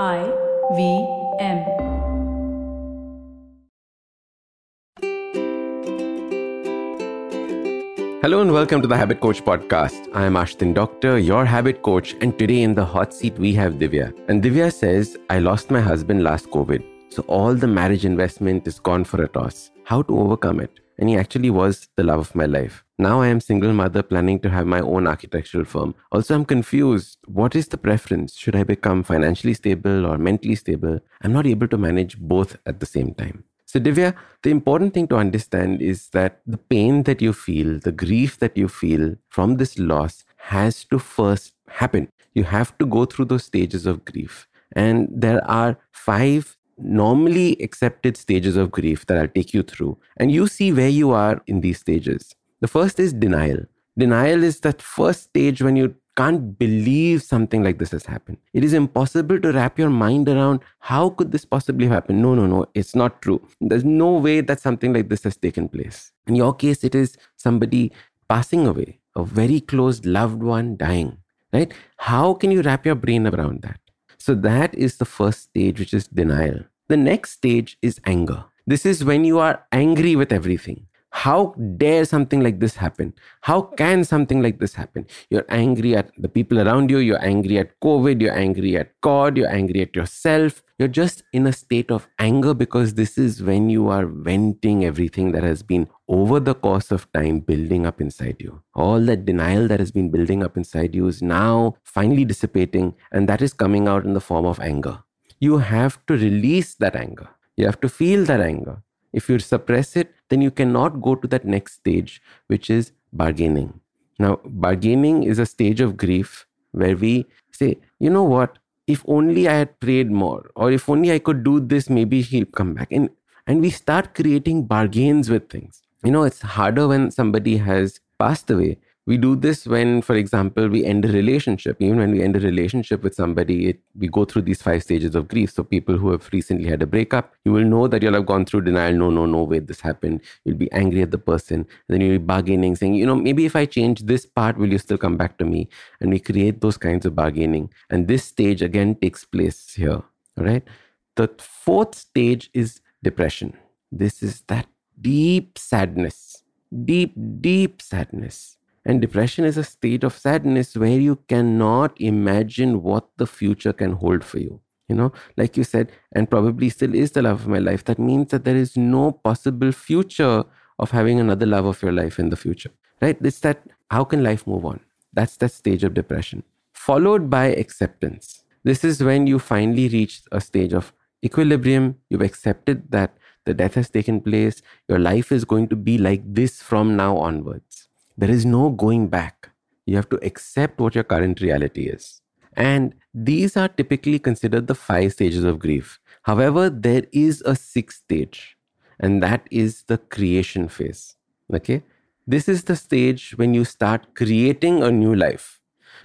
I V M. Hello and welcome to the Habit Coach podcast. I am Ashdin Doctor, your habit coach, and today in the hot seat we have Divya. And Divya says, I lost my husband last COVID, so all the marriage investment is gone for a toss. How to overcome it? And he actually was the love of my life. Now I am single mother planning to have my own architectural firm. Also, I'm confused. What is the preference? Should I become financially stable or mentally stable? I'm not able to manage both at the same time. So, Divya, the important thing to understand is that the pain that you feel, the grief that you feel from this loss has to first happen. You have to go through those stages of grief. And there are five normally accepted stages of grief that I'll take you through. And you see where you are in these stages. The first is denial. Denial is that first stage when you can't believe something like this has happened. It is impossible to wrap your mind around how could this possibly happen? No, no, no, it's not true. There's no way that something like this has taken place. In your case, it is somebody passing away, a very close loved one dying, right? How can you wrap your brain around that? So that is the first stage, which is denial. The next stage is anger. This is when you are angry with everything. How dare something like this happen? How can something like this happen? You're angry at the people around you, you're angry at COVID, you're angry at God, you're angry at yourself. You're just in a state of anger because this is when you are venting everything that has been over the course of time building up inside you. All that denial that has been building up inside you is now finally dissipating, and that is coming out in the form of anger. You have to release that anger. You have to feel that anger. If you suppress it, then you cannot go to that next stage, which is bargaining. Now, bargaining is a stage of grief where we say, you know what, if only I had prayed more, or if only I could do this, maybe he'll come back. And and we start creating bargains with things. You know, it's harder when somebody has passed away we do this when for example we end a relationship. Even when we end a relationship with somebody it, we go through these five stages of grief. So people who have recently had a breakup you will know that you'll have gone through denial. No no no wait this happened. You'll be angry at the person. Then you'll be bargaining saying you know maybe if i change this part will you still come back to me? And we create those kinds of bargaining. And this stage again takes place here all right? The fourth stage is depression. This is that deep sadness. Deep deep sadness and depression is a state of sadness where you cannot imagine what the future can hold for you. You know, like you said, and probably still is the love of my life. That means that there is no possible future of having another love of your life in the future, right? It's that how can life move on? That's that stage of depression. Followed by acceptance. This is when you finally reach a stage of equilibrium. You've accepted that the death has taken place. Your life is going to be like this from now onwards. There is no going back. You have to accept what your current reality is. And these are typically considered the five stages of grief. However, there is a sixth stage, and that is the creation phase. Okay? This is the stage when you start creating a new life.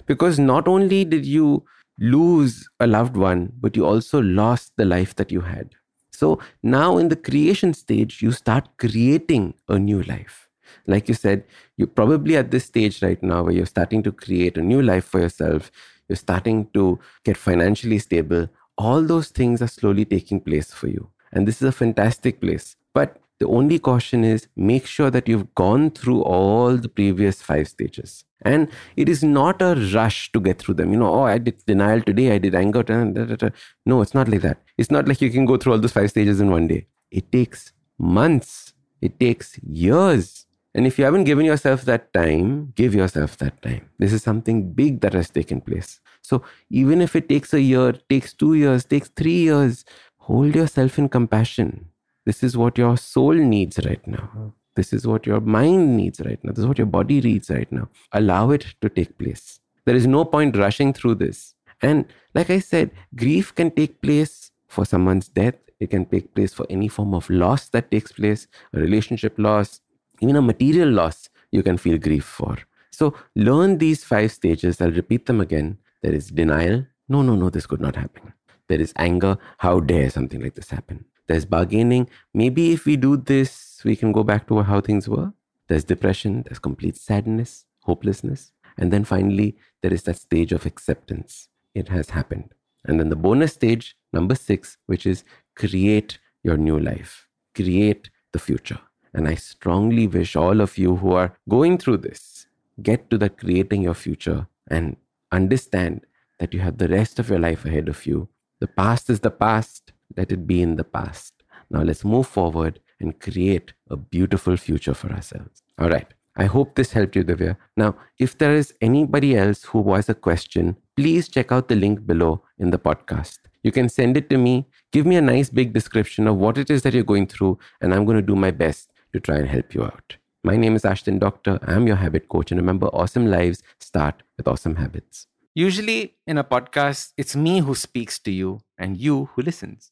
Because not only did you lose a loved one, but you also lost the life that you had. So now in the creation stage, you start creating a new life like you said, you're probably at this stage right now where you're starting to create a new life for yourself. You're starting to get financially stable. All those things are slowly taking place for you. And this is a fantastic place. But the only caution is make sure that you've gone through all the previous five stages. And it is not a rush to get through them. You know, oh, I did denial today, I did anger. Da, da, da, no, it's not like that. It's not like you can go through all those five stages in one day. It takes months, it takes years and if you haven't given yourself that time, give yourself that time. This is something big that has taken place. So even if it takes a year, takes two years, takes three years, hold yourself in compassion. This is what your soul needs right now. This is what your mind needs right now. This is what your body needs right now. Allow it to take place. There is no point rushing through this. And like I said, grief can take place for someone's death. It can take place for any form of loss that takes place, a relationship loss, even a material loss you can feel grief for. So learn these five stages. I'll repeat them again. There is denial. No, no, no, this could not happen. There is anger. How dare something like this happen? There's bargaining. Maybe if we do this, we can go back to how things were. There's depression. There's complete sadness, hopelessness. And then finally, there is that stage of acceptance. It has happened. And then the bonus stage, number six, which is create your new life, create the future. And I strongly wish all of you who are going through this get to the creating your future and understand that you have the rest of your life ahead of you. The past is the past, let it be in the past. Now let's move forward and create a beautiful future for ourselves. All right. I hope this helped you, Divya. Now, if there is anybody else who has a question, please check out the link below in the podcast. You can send it to me, give me a nice big description of what it is that you're going through, and I'm going to do my best to try and help you out. My name is Ashdin Doctor. I'm your habit coach. And remember, awesome lives start with awesome habits. Usually in a podcast, it's me who speaks to you and you who listens.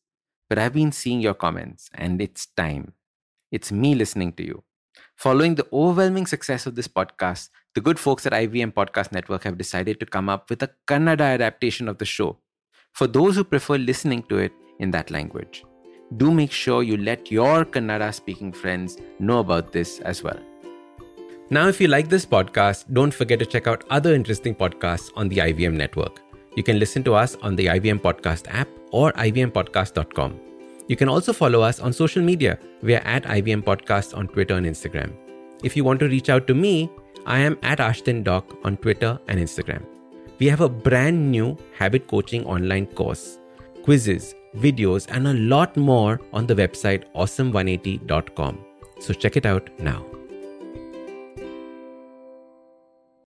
But I've been seeing your comments, and it's time. It's me listening to you. Following the overwhelming success of this podcast, the good folks at IVM Podcast Network have decided to come up with a Kannada adaptation of the show for those who prefer listening to it in that language. Do make sure you let your Kannada speaking friends know about this as well. Now, if you like this podcast, don't forget to check out other interesting podcasts on the IVM network. You can listen to us on the IVM Podcast app or ivmpodcast.com. You can also follow us on social media. We are at IVM Podcast on Twitter and Instagram. If you want to reach out to me, I am at Ashdin Doc on Twitter and Instagram. We have a brand new habit coaching online course, quizzes, videos, and a lot more on the website awesome180.com. So check it out now.